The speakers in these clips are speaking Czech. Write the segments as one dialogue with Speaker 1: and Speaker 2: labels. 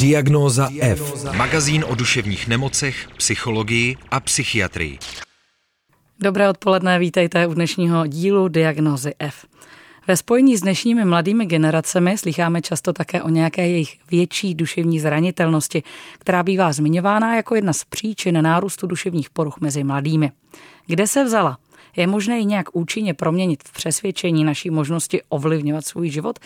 Speaker 1: Diagnóza F.
Speaker 2: Magazín o duševních nemocech, psychologii a psychiatrii.
Speaker 3: Dobré odpoledne, vítejte u dnešního dílu Diagnózy F. Ve spojení s dnešními mladými generacemi slycháme často také o nějaké jejich větší duševní zranitelnosti, která bývá zmiňována jako jedna z příčin nárůstu duševních poruch mezi mladými. Kde se vzala? Je možné ji nějak účinně proměnit v přesvědčení naší možnosti ovlivňovat svůj život?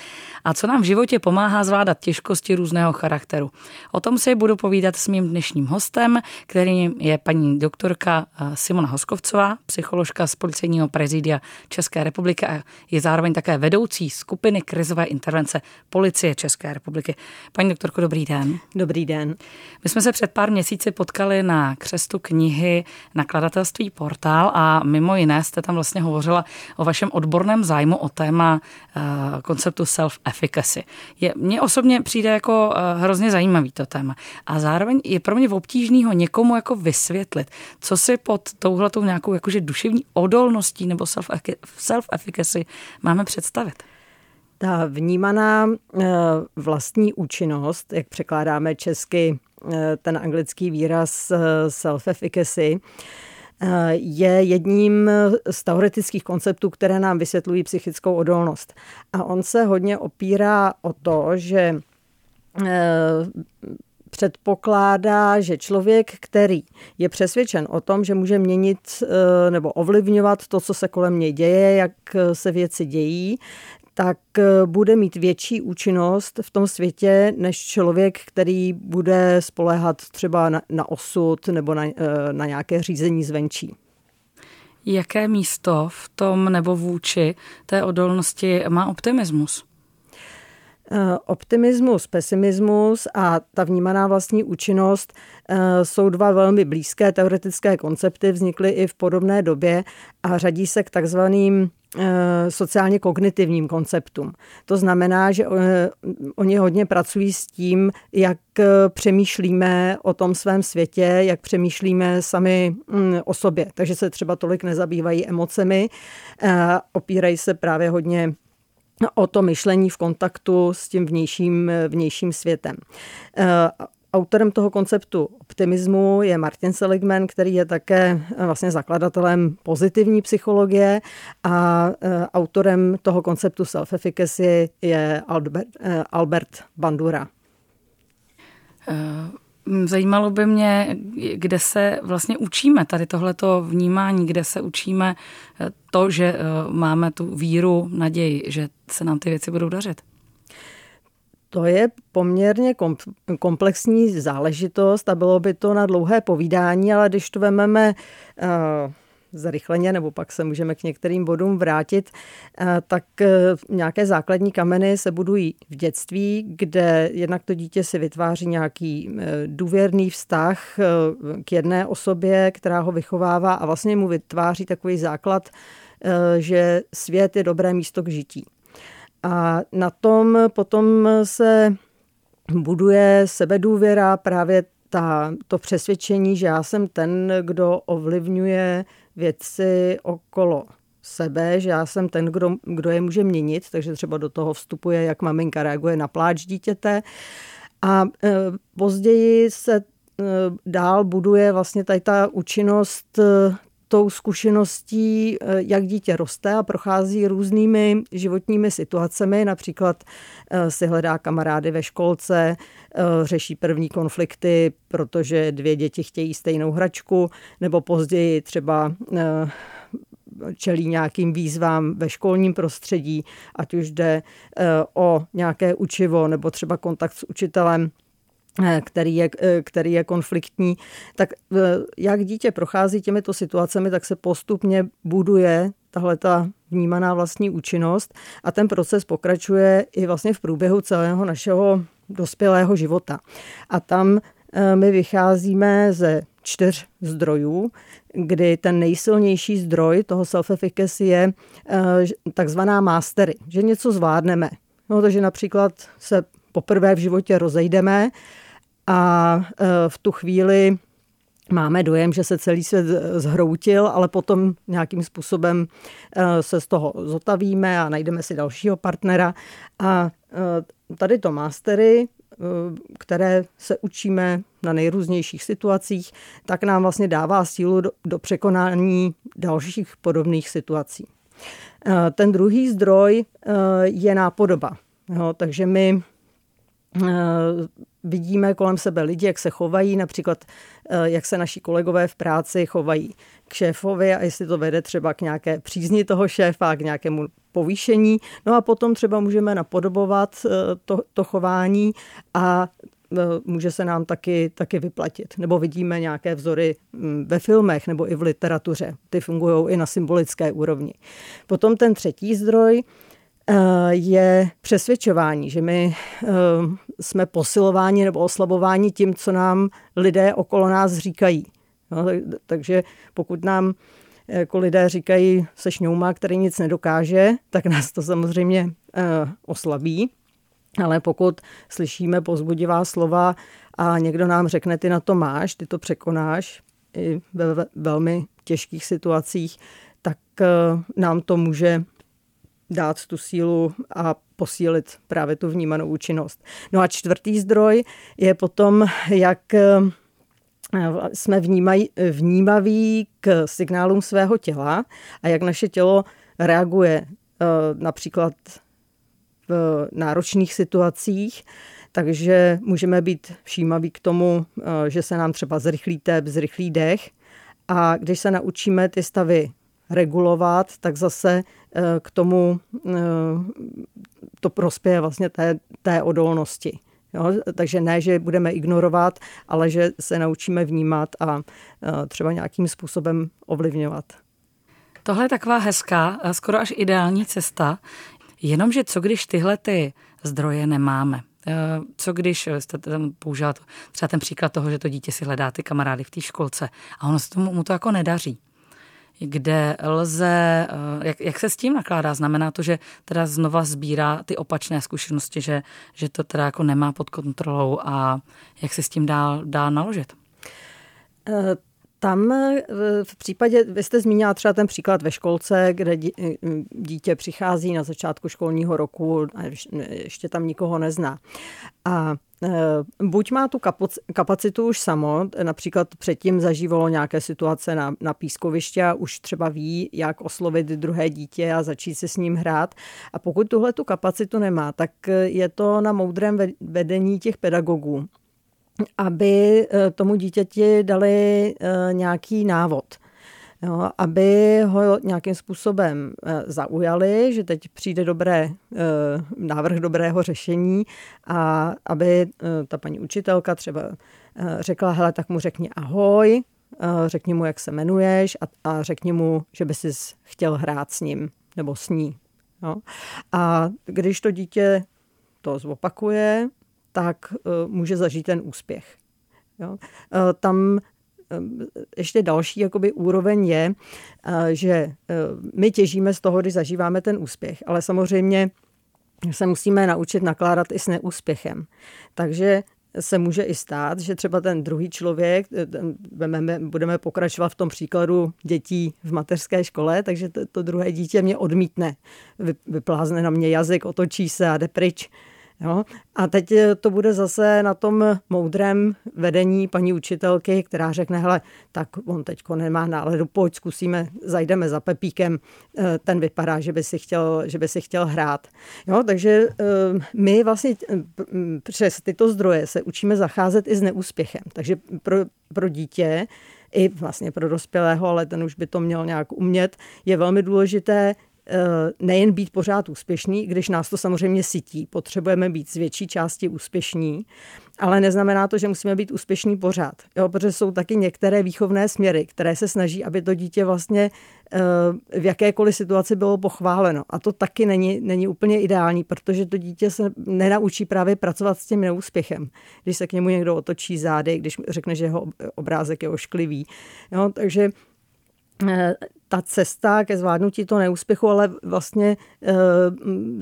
Speaker 3: A co nám v životě pomáhá zvládat těžkosti různého charakteru? O tom si budu povídat s mým dnešním hostem, kterým je paní doktorka eh, Simona Hoskovcová, psycholožka z Policejního prezidia České republiky a je zároveň také vedoucí skupiny krizové intervence Policie České republiky. Paní doktorko, dobrý den.
Speaker 4: Dobrý den.
Speaker 3: My jsme se před pár měsíci potkali na křestu knihy nakladatelství Portál a mimo jiné jste tam vlastně hovořila o vašem odborném zájmu o téma uh, konceptu self-efficacy. Je, mně osobně přijde jako uh, hrozně zajímavý to téma. A zároveň je pro mě obtížný ho někomu jako vysvětlit, co si pod touhletou nějakou jakože duševní odolností nebo self-efficacy máme představit.
Speaker 4: Ta vnímaná vlastní účinnost, jak překládáme česky ten anglický výraz self-efficacy, je jedním z teoretických konceptů, které nám vysvětlují psychickou odolnost. A on se hodně opírá o to, že eh, předpokládá, že člověk, který je přesvědčen o tom, že může měnit eh, nebo ovlivňovat to, co se kolem něj děje, jak se věci dějí, tak eh, bude mít větší účinnost v tom světě než člověk, který bude spoléhat třeba na, na osud nebo na, eh, na nějaké řízení zvenčí.
Speaker 3: Jaké místo v tom nebo vůči té odolnosti má optimismus?
Speaker 4: Eh, optimismus, pesimismus a ta vnímaná vlastní účinnost jsou dva velmi blízké teoretické koncepty, vznikly i v podobné době a řadí se k takzvaným sociálně kognitivním konceptům. To znamená, že eh, oni hodně pracují s tím, jak eh, přemýšlíme o tom svém světě, jak přemýšlíme sami mm, o sobě. Takže se třeba tolik nezabývají emocemi, opírají se právě hodně o to myšlení v kontaktu s tím vnějším, vnějším světem. Autorem toho konceptu optimismu je Martin Seligman, který je také eh, vlastně zakladatelem pozitivní psychologie a eh, autorem toho konceptu self-efficacy je Albert, eh, Albert Bandura.
Speaker 3: Zajímalo by mě, kde se vlastně učíme tady tohleto vnímání, kde se učíme to, že máme tu víru, naději, že se nám ty věci budou dařit.
Speaker 4: To je poměrně komplexní záležitost a bylo by to na dlouhé povídání, ale když to vememe uh, zrychleně, nebo pak se můžeme k některým bodům vrátit, uh, tak uh, nějaké základní kameny se budují v dětství, kde jednak to dítě si vytváří nějaký důvěrný vztah k jedné osobě, která ho vychovává a vlastně mu vytváří takový základ, že svět je dobré místo k žití. A na tom potom se buduje sebedůvěra, právě ta, to přesvědčení, že já jsem ten, kdo ovlivňuje věci okolo sebe, že já jsem ten, kdo, kdo je může měnit, takže třeba do toho vstupuje, jak maminka reaguje na pláč dítěte. A e, později se e, dál buduje vlastně tady ta účinnost e, tou zkušeností, eh, jak dítě roste a prochází různými životními situacemi, například eh, si hledá kamarády ve školce, eh, řeší první konflikty, protože dvě děti chtějí stejnou hračku, nebo později třeba čelí nějakým výzvám ve školním prostředí, ať už jde o nějaké učivo nebo třeba kontakt s učitelem který je, eh, který je konfliktní, tak eh, jak dítě prochází těmito situacemi, tak se postupně buduje tahle ta vnímaná vlastní účinnost a ten proces pokračuje i vlastně v průběhu celého našeho dospělého života. A tam my vycházíme ze čtyř zdrojů, kdy ten nejsilnější zdroj toho self-efficacy je takzvaná mastery, že něco zvládneme. No, takže například se poprvé v životě rozejdeme a e, v tu chvíli máme dojem, že se celý svět zhroutil, ale potom nějakým způsobem e, se z toho zotavíme a najdeme si dalšího partnera. A e, tady to mastery které se učíme na nejrůznějších situacích, tak nám vlastně dává sílu do, překonání dalších podobných situací. Ten druhý zdroj je nápodoba. Jo, takže my vidíme kolem sebe lidi, jak se chovají, například jak se naši kolegové v práci chovají k šéfovi a jestli to vede třeba k nějaké přízni toho šéfa, k nějakému povýšení. No a potom třeba můžeme napodobovat eh, to, to chování a eh, může se nám taky, taky vyplatit. Nebo vidíme nějaké vzory hm, ve filmech nebo i v literatuře. Ty fungují i na symbolické úrovni. Potom ten třetí zdroj eh, je přesvědčování, že my jsme posilováni nebo oslabováni tím, co nám lidé okolo nás říkají. No, takže pokud nám jako lidé říkají, se šňouma, který nic nedokáže, tak nás to samozřejmě uh, oslabí. Ale pokud slyšíme pozbudivá slova a někdo nám řekne, ty na to máš, ty to překonáš i ve velmi těžkých situacích, tak nám to může dát tu sílu a posílit právě tu vnímanou účinnost. No a čtvrtý zdroj je potom, jak jsme vnímaj, vnímaví k signálům svého těla a jak naše tělo reaguje eh, například v náročných situacích, takže můžeme být všímaví k tomu, eh, že se nám třeba zrychlí tep, zrychlí dech a když se naučíme ty stavy regulovat, tak zase eh, k tomu to prospěje vlastně té, té odolnosti. Jo? Takže ne, že budeme ignorovat, ale že se naučíme vnímat a třeba nějakým způsobem ovlivňovat.
Speaker 3: Tohle je taková hezká, skoro až ideální cesta, jenomže co když tyhle ty zdroje nemáme? Co když jste tam použila třeba ten příklad toho, že to dítě si hledá ty kamarády v té školce a ono se tomu mu to jako nedaří kde lze, eh, jak, jak se s tím nakládá? Znamená to, že teda znova sbírá ty opačné zkušenosti, že, že to teda jako nemá pod kontrolou a jak se s tím dá, dá naložit?
Speaker 4: Eh, tam eh, v případě, vy jste zmínila třeba ten příklad ve školce, kde dítě přichází na začátku školního roku a ještě tam nikoho nezná. A Eh, buď má tu kapacitu už samo, například předtím zažívalo nějaké situace na, na pískovišti a už třeba ví, jak oslovit druhé dítě a začít se s ním hrát. A pokud tuhle tu kapacitu nemá, tak je to na moudrém vedení těch pedagogů, aby eh, tomu dítěti dali eh, nějaký návod jo, aby ho nějakým způsobem eh, zaujali, že teď přijde dobré, návrh dobrého řešení a aby ta paní učitelka třeba řekla, hele, tak mu řekni ahoj, řekni mu, jak se jmenuješ a, a řekni mu, že by si chtěl hrát s ním nebo s ní. Jo. A když to dítě to zopakuje, tak může zažít ten úspěch. Jo. Tam Ehm, ještě další jakoby úroveň je, eh, že eh, my těžíme z toho, když zažíváme ten úspěch, ale samozřejmě se musíme naučit nakládat i s neúspěchem. Takže se může i stát, že třeba ten druhý člověk, eh, budeme pokračovat v tom příkladu dětí v mateřské škole, takže to, to druhé dítě mě odmítne, vyplázne na mě jazyk, otočí se a jde pryč. Jo? A teď eh, to bude zase na tom moudrém vedení paní učitelky, která řekne, hele, tak on teď nemá náladu, pojď, zkusíme, zajdeme za Pepíkem, eh, ten vypadá, že by si chtěl, že by si chtěl hrát. Jo? Takže eh, my vlastně přes tyto zdroje se učíme zacházet i s neúspěchem. Takže pro, pro dítě i vlastně pro dospělého, ale ten už by to měl nějak umět, je velmi důležité nejen být pořád úspěšný, když nás to samozřejmě sytí, potřebujeme být z větší části úspěšní, ale neznamená to, že musíme být úspěšní pořád, jo, protože jsou taky některé výchovné směry, které se snaží, aby to dítě vlastně eh, v jakékoliv situaci bylo pochváleno. A to taky není, není úplně ideální, protože to dítě se nenaučí právě pracovat s tím neúspěchem. Když se k němu někdo otočí zády, když řekne, že jeho obrázek je ošklivý. Jo, takže Eh, ta cesta ke zvládnutí toho neúspěchu, ale vlastně eh,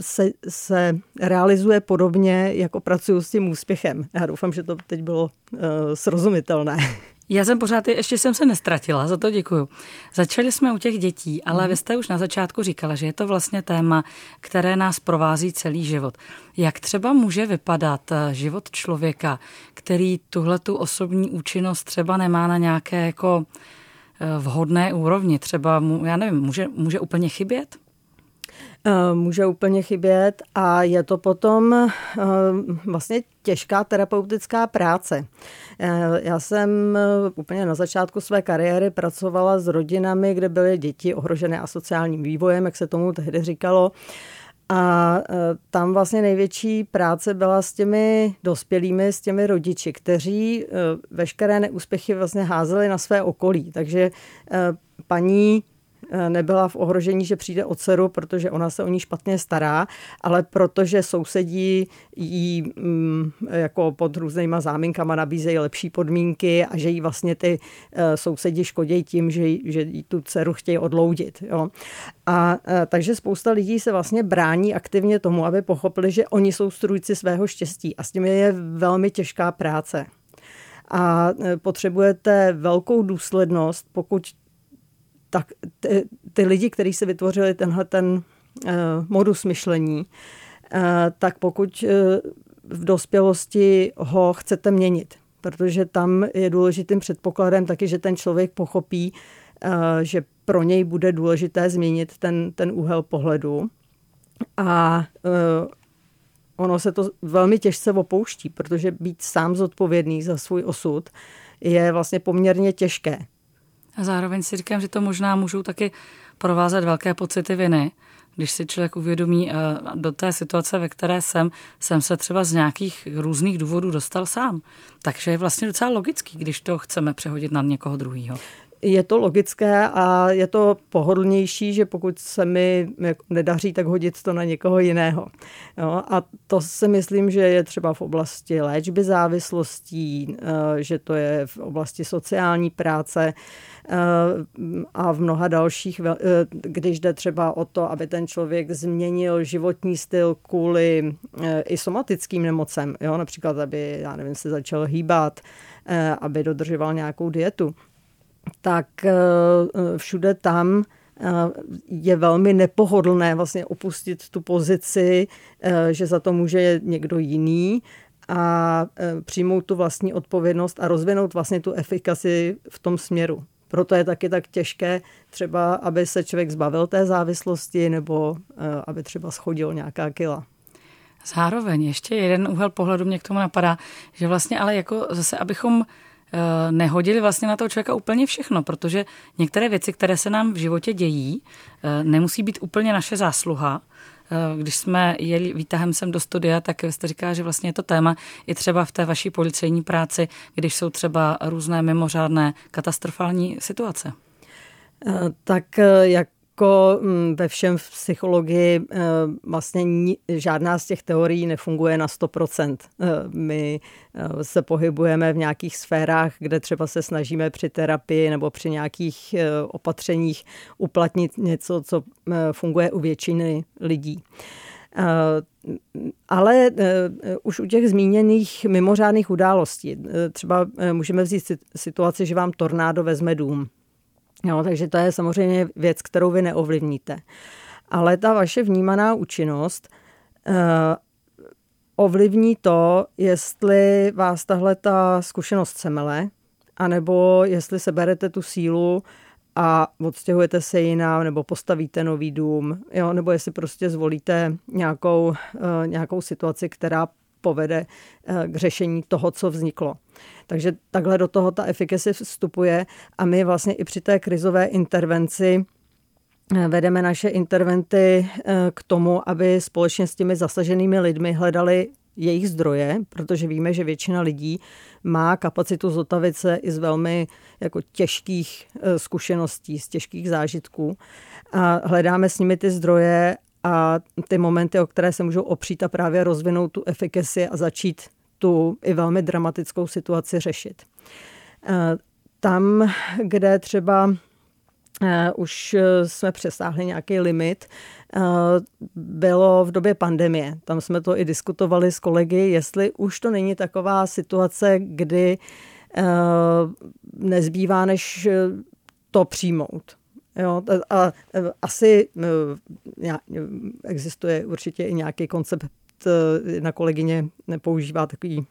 Speaker 4: se, se realizuje podobně, jako pracuju s tím úspěchem. Já doufám, že to teď bylo eh, srozumitelné.
Speaker 3: Já jsem pořád, ještě jsem se nestratila, za to děkuju. Začali jsme u těch dětí, ale mm. vy jste už na začátku říkala, že je to vlastně téma, které nás provází celý život. Jak třeba může vypadat eh, život člověka, který tuhle tu osobní účinnost třeba nemá na nějaké jako eh, vhodné úrovni? Třeba, já nevím, může, může úplně chybět?
Speaker 4: Eh, může úplně chybět a je to potom eh, vlastně těžká terapeutická práce. Eh, já jsem úplně na začátku své kariéry pracovala s rodinami, kde byly děti ohrožené asociálním vývojem, jak se tomu tehdy říkalo. A tam vlastně největší práce byla s těmi dospělými, s těmi rodiči, kteří veškeré neúspěchy vlastně házeli na své okolí. Takže paní Eh, nebyla v ohrožení, že přijde o dceru, protože ona se o ní špatně stará, ale protože sousedí jí mm, jako pod různýma záminkama nabízejí lepší podmínky a že jí vlastně ty eh, sousedi škodí tím, že, že jí tu dceru chtějí odloudit. Jo. A eh, takže spousta lidí se vlastně brání aktivně tomu, aby pochopili, že oni jsou strůjci svého štěstí a s tím je velmi těžká práce a potřebujete velkou důslednost, pokud tak ty, ty lidi, kteří si vytvořili tenhle ten uh, modus myšlení, uh, tak pokud uh, v dospělosti ho chcete měnit, protože tam je důležitým předpokladem taky, že ten člověk pochopí, uh, že pro něj bude důležité změnit ten, ten úhel pohledu. A uh, ono se to velmi těžce opouští, protože být sám zodpovědný za svůj osud je vlastně poměrně těžké.
Speaker 3: A zároveň si říkám, že to možná můžou taky provázet velké pocity viny, když si člověk uvědomí eh, do té situace, ve které jsem, jsem se třeba z nějakých různých důvodů dostal sám. Takže je vlastně docela logický, když to chceme přehodit na někoho druhého
Speaker 4: je to logické a je to pohodlnější, že pokud se mi nedaří, tak hodit to na někoho jiného. Jo, a to si myslím, že je třeba v oblasti léčby závislostí, eh, že to je v oblasti sociální práce eh, a v mnoha dalších, eh, když jde třeba o to, aby ten člověk změnil životní styl kvůli i somatickým nemocem, jo, například aby, já nevím, se začal hýbat, aby dodržoval nějakou dietu tak eh, všude tam eh, je velmi nepohodlné vlastně opustit tu pozici, eh, že za to může někdo jiný a přijmout tu vlastní odpovědnost a rozvinout vlastně tu efikaci v tom směru. Proto je taky tak těžké třeba, aby se člověk zbavil té závislosti nebo aby třeba schodil nějaká kila.
Speaker 3: Zároveň ještě jeden úhel pohledu mě k tomu napadá, že vlastně ale jako zase, abychom nehodili vlastně na toho člověka úplně všechno, protože některé věci, které se nám v životě dějí, eh, nemusí být úplně naše zásluha. Eh, když jsme jeli výtahem sem do studia, tak jste říká, že vlastně je to téma i třeba v té vaší policejní práci, když jsou třeba různé mimořádné katastrofální situace.
Speaker 4: Tak jak jako mm, ve všem v psychologii eh, vlastně žádná z těch teorií nefunguje na 100%. Eh, my eh, se pohybujeme v nějakých sférách, kde třeba se snažíme při terapii nebo při nějakých opatřeních uplatnit něco, co funguje u většiny lidí. Ale už u těch zmíněných mimořádných událostí, třeba můžeme vzít situaci, že vám tornádo vezme dům Jo, takže to je samozřejmě věc, kterou vy neovlivníte. Ale ta vaše vnímaná účinnost uh, ovlivní to, jestli vás tahle ta zkušenost semele, anebo jestli seberete tu sílu a odstěhujete se jinam, nebo postavíte nový dům, jo, nebo jestli prostě zvolíte nějakou, uh, nějakou situaci, která povede uh, k řešení toho, co vzniklo. Takže takhle do toho ta efficacy vstupuje a my vlastně i při té krizové intervenci eh, vedeme naše interventy eh, k tomu, aby společně s těmi zasaženými lidmi hledali jejich zdroje, protože víme, že většina lidí má kapacitu zotavit se i z velmi jako těžkých eh, zkušeností, z těžkých zážitků. A hledáme s nimi ty zdroje a ty momenty, o které se můžou opřít a právě rozvinout tu efficacy a začít tu i velmi dramatickou situaci řešit. Eh, tam, kde třeba eh, už jsme přesáhli nějaký limit, eh, bylo v době pandemie. Tam jsme to i diskutovali s kolegy, jestli už to není taková situace, kdy nezbývá, než to přijmout. Jo, a asi existuje určitě i nějaký koncept jedna kolegyně nepoužívá takový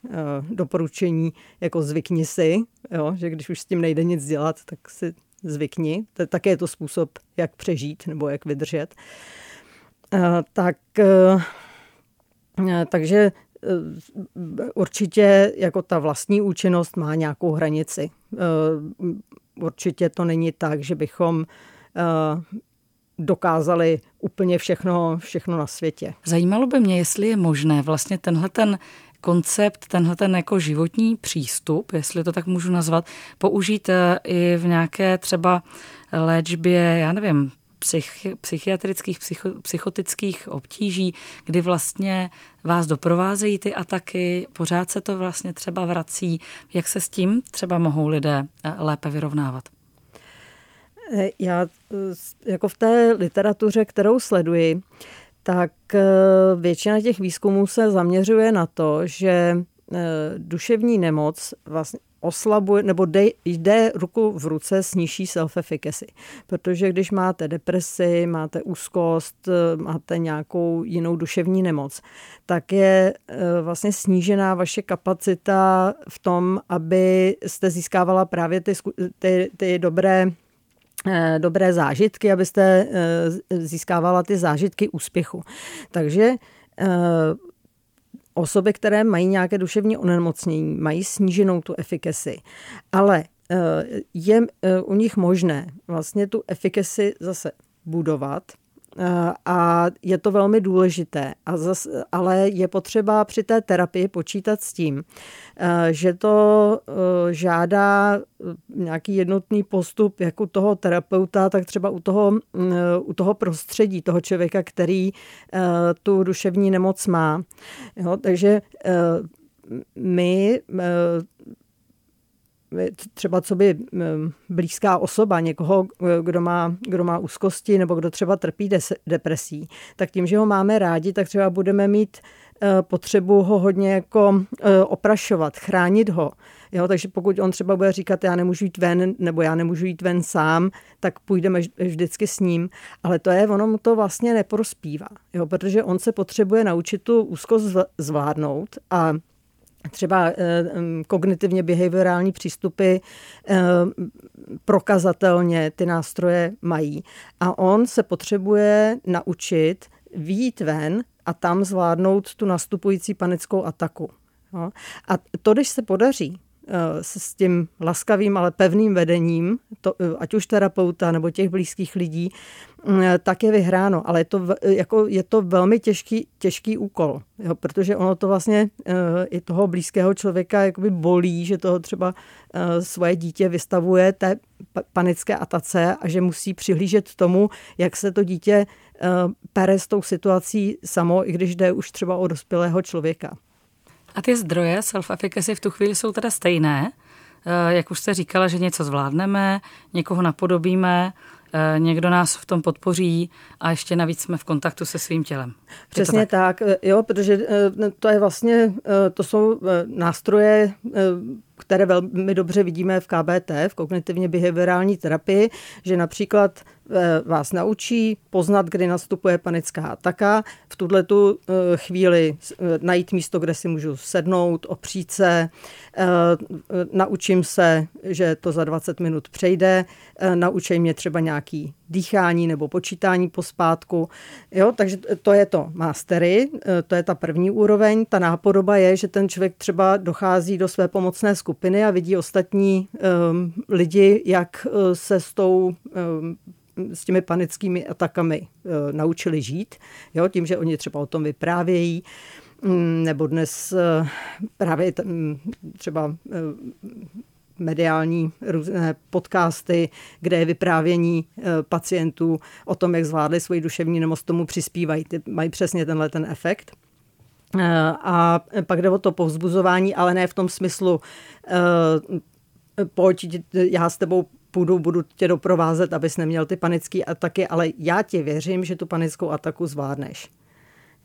Speaker 4: doporučení jako zvykni si, jo, že když už s tím nejde nic dělat, tak si zvykni. To, také je to způsob, jak přežít nebo jak vydržet. Tak, takže určitě jako ta vlastní účinnost má nějakou hranici. Určitě to není tak, že bychom dokázali úplně všechno, všechno na světě.
Speaker 3: Zajímalo by mě, jestli je možné vlastně tenhle ten koncept, tenhle ten jako životní přístup, jestli to tak můžu nazvat, použít eh, i v nějaké třeba léčbě, já nevím, psych, psychiatrických, psycho, psychotických obtíží, kdy vlastně vás doprovázejí ty ataky, pořád se to vlastně třeba vrací. Jak se s tím třeba mohou lidé eh, lépe vyrovnávat?
Speaker 4: Eh, já jako v té literatuře, kterou sleduji, tak eh, většina těch výzkumů se zaměřuje na to, že eh, duševní nemoc vlastně oslabuje, nebo jde, jde ruku v ruce s nižší self-efficacy. Protože když máte depresi, máte úzkost, eh, máte nějakou jinou duševní nemoc, tak je vlastně snížená vaše kapacita v tom, aby jste získávala právě ty, ty, ty dobré Eh, dobré zážitky, abyste eh, získávala ty zážitky úspěchu. Takže eh, osoby, které mají nějaké duševní onemocnění, mají sníženou tu efikaci, ale je u nich možné vlastně tu efikaci zase budovat, a je to velmi důležité. A zas, ale je potřeba při té terapii počítat s tím, že to žádá nějaký jednotný postup jak u toho terapeuta, tak třeba u toho, u toho prostředí, toho člověka, který tu duševní nemoc má. Jo, takže my třeba co by blízká osoba, někoho, kdo má, kdo má úzkosti nebo kdo třeba trpí depresí, tak tím, že ho máme rádi, tak třeba budeme mít e, potřebu ho hodně jako e, oprašovat, chránit ho. Jo, takže pokud on třeba bude říkat, já nemůžu jít ven, nebo já nemůžu jít ven sám, tak půjdeme vždycky s ním. Ale to je, ono mu to vlastně neprospívá, jo, protože on se potřebuje naučit tu úzkost zvládnout a třeba eh, kognitivně behaviorální přístupy eh, prokazatelně ty nástroje mají. A on se potřebuje naučit výjít ven a tam zvládnout tu nastupující panickou ataku. A to, když se podaří, s tím laskavým, ale pevným vedením, to, eh, ať už terapeuta nebo těch blízkých lidí, mm, eh, tak je vyhráno. Ale je to, jako, je to velmi těžký, těžký úkol, jo, protože ono to vlastně i toho blízkého člověka jakoby bolí, že toho třeba svoje dítě vystavuje té panické atace a že musí přihlížet tomu, jak se to dítě pere s tou situací samo, i když jde už třeba o dospělého člověka.
Speaker 3: A ty zdroje self-efficacy v tu chvíli jsou teda stejné? Eh, jak už jste říkala, že něco zvládneme, někoho napodobíme, eh, někdo nás v tom podpoří a ještě navíc jsme v kontaktu se svým tělem.
Speaker 4: Přesně tak? tak, jo, protože eh, to je vlastně, to jsou nástroje, které velmi dobře vidíme v KBT, v kognitivně behaviorální terapii, že například Eh, vás naučí poznat, kdy nastupuje panická ataka. V tuhle tu eh, chvíli eh, najít místo, kde si můžu sednout, opřít se, naučím se, že to za 20 minut přejde, naučí mě třeba nějaký dýchání nebo počítání pospátku. Jo, takže to je to mastery, to je ta první úroveň. Ta nápodoba je, že ten člověk třeba dochází do své pomocné skupiny a vidí ostatní um, lidi, jak se s tou um, s těmi panickými atakami e, naučili žít, jo, tím, že oni třeba o tom vyprávějí, mm, nebo dnes e, právě třeba e, mediální různé podcasty, kde je vyprávění pacientů o tom, jak zvládli svoji duševní nemoc, tomu přispívají. Ty mají přesně tenhle ten efekt. A pak jde o to povzbuzování, ale ne v tom smyslu, pojď, já s tebou půjdu, budu tě doprovázet, abys neměl ty panické ataky, ale já ti věřím, že tu panickou ataku zvládneš.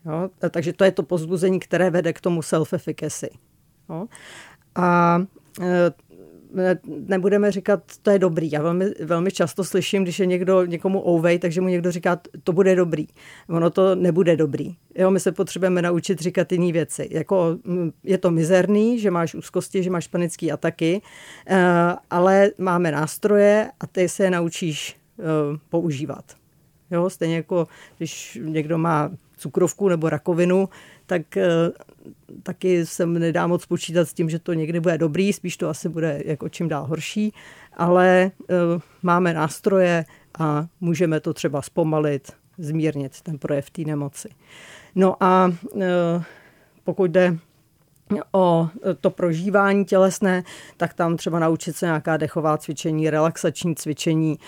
Speaker 4: Jo? Takže to je to pozbuzení, které vede k tomu self-efficacy. Jo? A e, nebudeme říkat, to je dobrý. Já velmi, velmi často slyším, když je někdo někomu ouvej, takže mu někdo říká, to bude dobrý. Ono to nebude dobrý. Jo, my se potřebujeme naučit říkat jiné věci. Jako, mm, je to mizerný, že máš úzkosti, že máš panické ataky, eh, ale máme nástroje a ty se je naučíš eh, používat. Jo, stejně jako když někdo má cukrovku nebo rakovinu, tak eh, taky se nedá moc počítat s tím, že to někdy bude dobrý, spíš to asi bude jako čím dál horší, ale eh, máme nástroje a můžeme to třeba zpomalit, zmírnit ten projev té nemoci. No a eh, pokud jde o to prožívání tělesné, tak tam třeba naučit se nějaká dechová cvičení, relaxační cvičení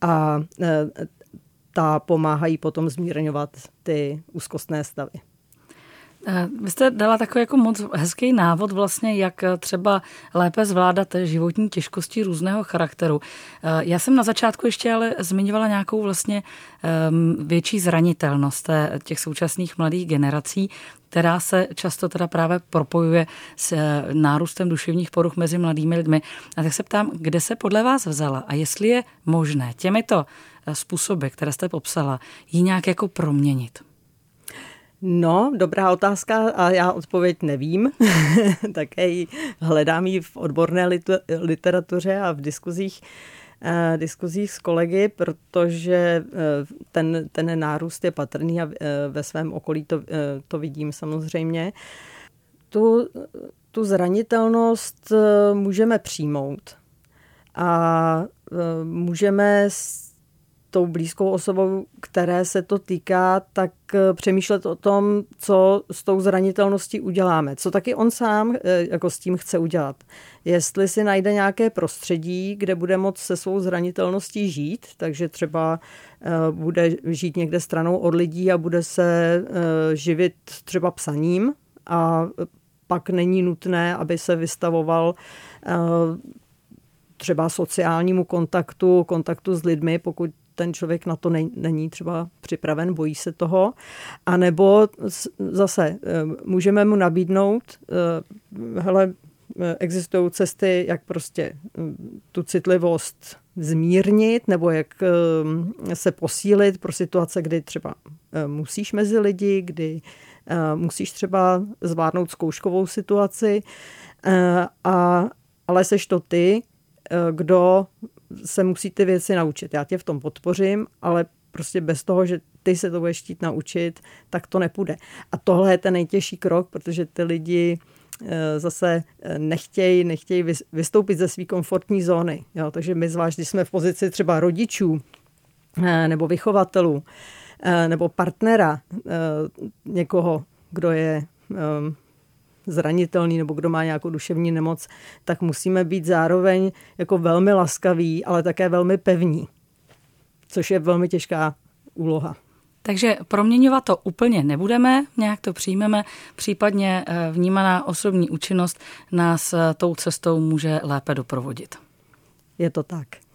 Speaker 4: a ta pomáhají potom zmírňovat ty úzkostné stavy.
Speaker 3: Eh, vy jste dala takový jako moc hezký návod vlastně, jak eh, třeba lépe zvládat životní těžkosti různého charakteru. Eh, já jsem na začátku ještě ale zmiňovala nějakou vlastně ehm, větší zranitelnost těch současných mladých generací, která se často teda právě propojuje s nárůstem duševních poruch mezi mladými lidmi. A tak se ptám, kde se podle vás vzala a jestli je možné těmito způsoby, které jste popsala, ji nějak jako proměnit?
Speaker 4: No, dobrá otázka a já odpověď nevím. Také ji hledám ji v odborné literatuře a v diskuzích, eh, diskuzích s kolegy, protože eh, ten, ten nárůst je patrný a eh, ve svém okolí to, eh, to vidím samozřejmě. Tu, tu zranitelnost eh, můžeme přijmout a eh, můžeme tou blízkou osobou, které se to týká, tak eh, přemýšlet o tom, co s tou zranitelností uděláme. Co taky on sám eh, jako s tím chce udělat. Jestli si najde nějaké prostředí, kde bude moct se svou zranitelností žít, takže třeba eh, bude žít někde stranou od lidí a bude se živit třeba psaním a pak není nutné, aby se vystavoval třeba sociálnímu kontaktu, kontaktu s lidmi, pokud ten člověk na to není třeba připraven, bojí se toho. A nebo zase eh, můžeme mu nabídnout, eh, hele, eh, existují cesty, jak prostě tu citlivost zmírnit nebo jak se posílit pro situace, kdy třeba musíš mezi lidi, kdy musíš třeba zvládnout zkouškovou situaci, a, ale seš to ty, kdo se musí ty věci naučit. Já tě v tom podpořím, ale prostě bez toho, že ty se to budeš chtít naučit, tak to nepůjde. A tohle je ten nejtěžší krok, protože ty lidi eh, zase eh, nechtějí, nechtějí vystoupit ze své komfortní zóny. Jo? Takže my zvlášť, když jsme v pozici třeba rodičů eh, nebo vychovatelů nebo partnera někoho, kdo je zranitelný nebo kdo má nějakou duševní nemoc, tak musíme být zároveň jako velmi laskaví, ale také velmi pevní, což je velmi těžká úloha.
Speaker 3: Takže proměňovat to úplně nebudeme, nějak to přijmeme, případně eh, vnímaná osobní účinnost nás eh, tou cestou může lépe doprovodit.
Speaker 4: Je to tak.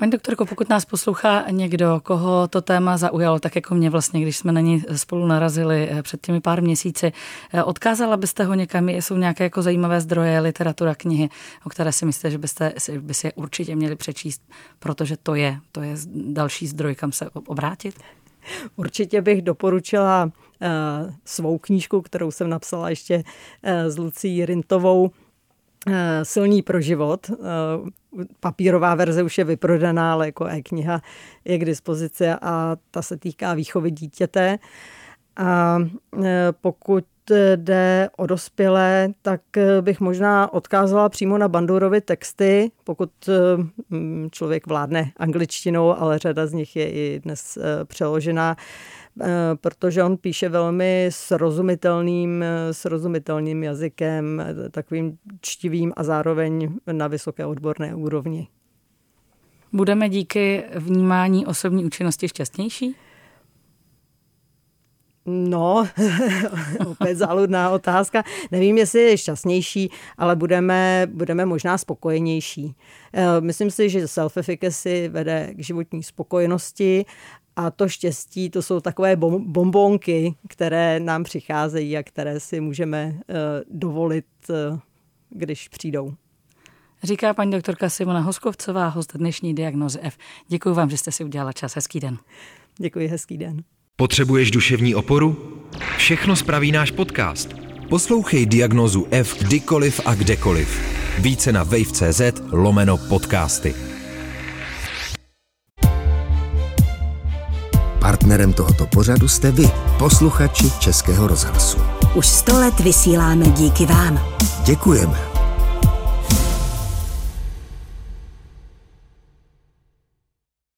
Speaker 3: Paní doktorko, pokud nás poslouchá někdo, koho to téma zaujalo, tak jako mě vlastně, když jsme na ní spolu narazili eh, před těmi pár měsíci, eh, odkázala byste ho někam, jsou nějaké jako zajímavé zdroje, literatura, knihy, o které si myslíte, že byste by si je určitě měli přečíst, protože to je, to je další zdroj, kam se obrátit?
Speaker 4: Určitě bych doporučila uh, svou knížku, kterou jsem napsala ještě s Lucí Rintovou, Eh, silný pro život. Eh, papírová verze už je vyprodaná, ale jako e-kniha je k dispozici a ta se týká výchovy dítěte. A eh, pokud jde o dospělé, tak bych možná odkázala přímo na Bandurovy texty, pokud člověk vládne angličtinou, ale řada z nich je i dnes přeložená Eh, protože on píše velmi srozumitelným, eh, srozumitelným jazykem, eh, takovým čtivým a zároveň na vysoké odborné úrovni.
Speaker 3: Budeme díky vnímání osobní účinnosti šťastnější?
Speaker 4: No, opět záludná otázka. Nevím, jestli je šťastnější, ale budeme, budeme možná spokojenější. Myslím si, že self-efficacy vede k životní spokojenosti a to štěstí, to jsou takové bombonky, které nám přicházejí a které si můžeme uh, dovolit, uh, když přijdou.
Speaker 3: Říká paní doktorka Simona Hoskovcová, host dnešní diagnozy F. Děkuji vám, že jste si udělala čas. Hezký den.
Speaker 4: Děkuji, hezký den.
Speaker 2: Potřebuješ duševní oporu? Všechno spraví náš podcast. Poslouchej diagnozu F kdykoliv a kdekoliv. Více na wave.cz lomeno podcasty.
Speaker 1: Partnerem tohoto pořadu jste vy, posluchači Českého rozhlasu.
Speaker 5: Už sto let vysíláme díky vám.
Speaker 1: Děkujeme.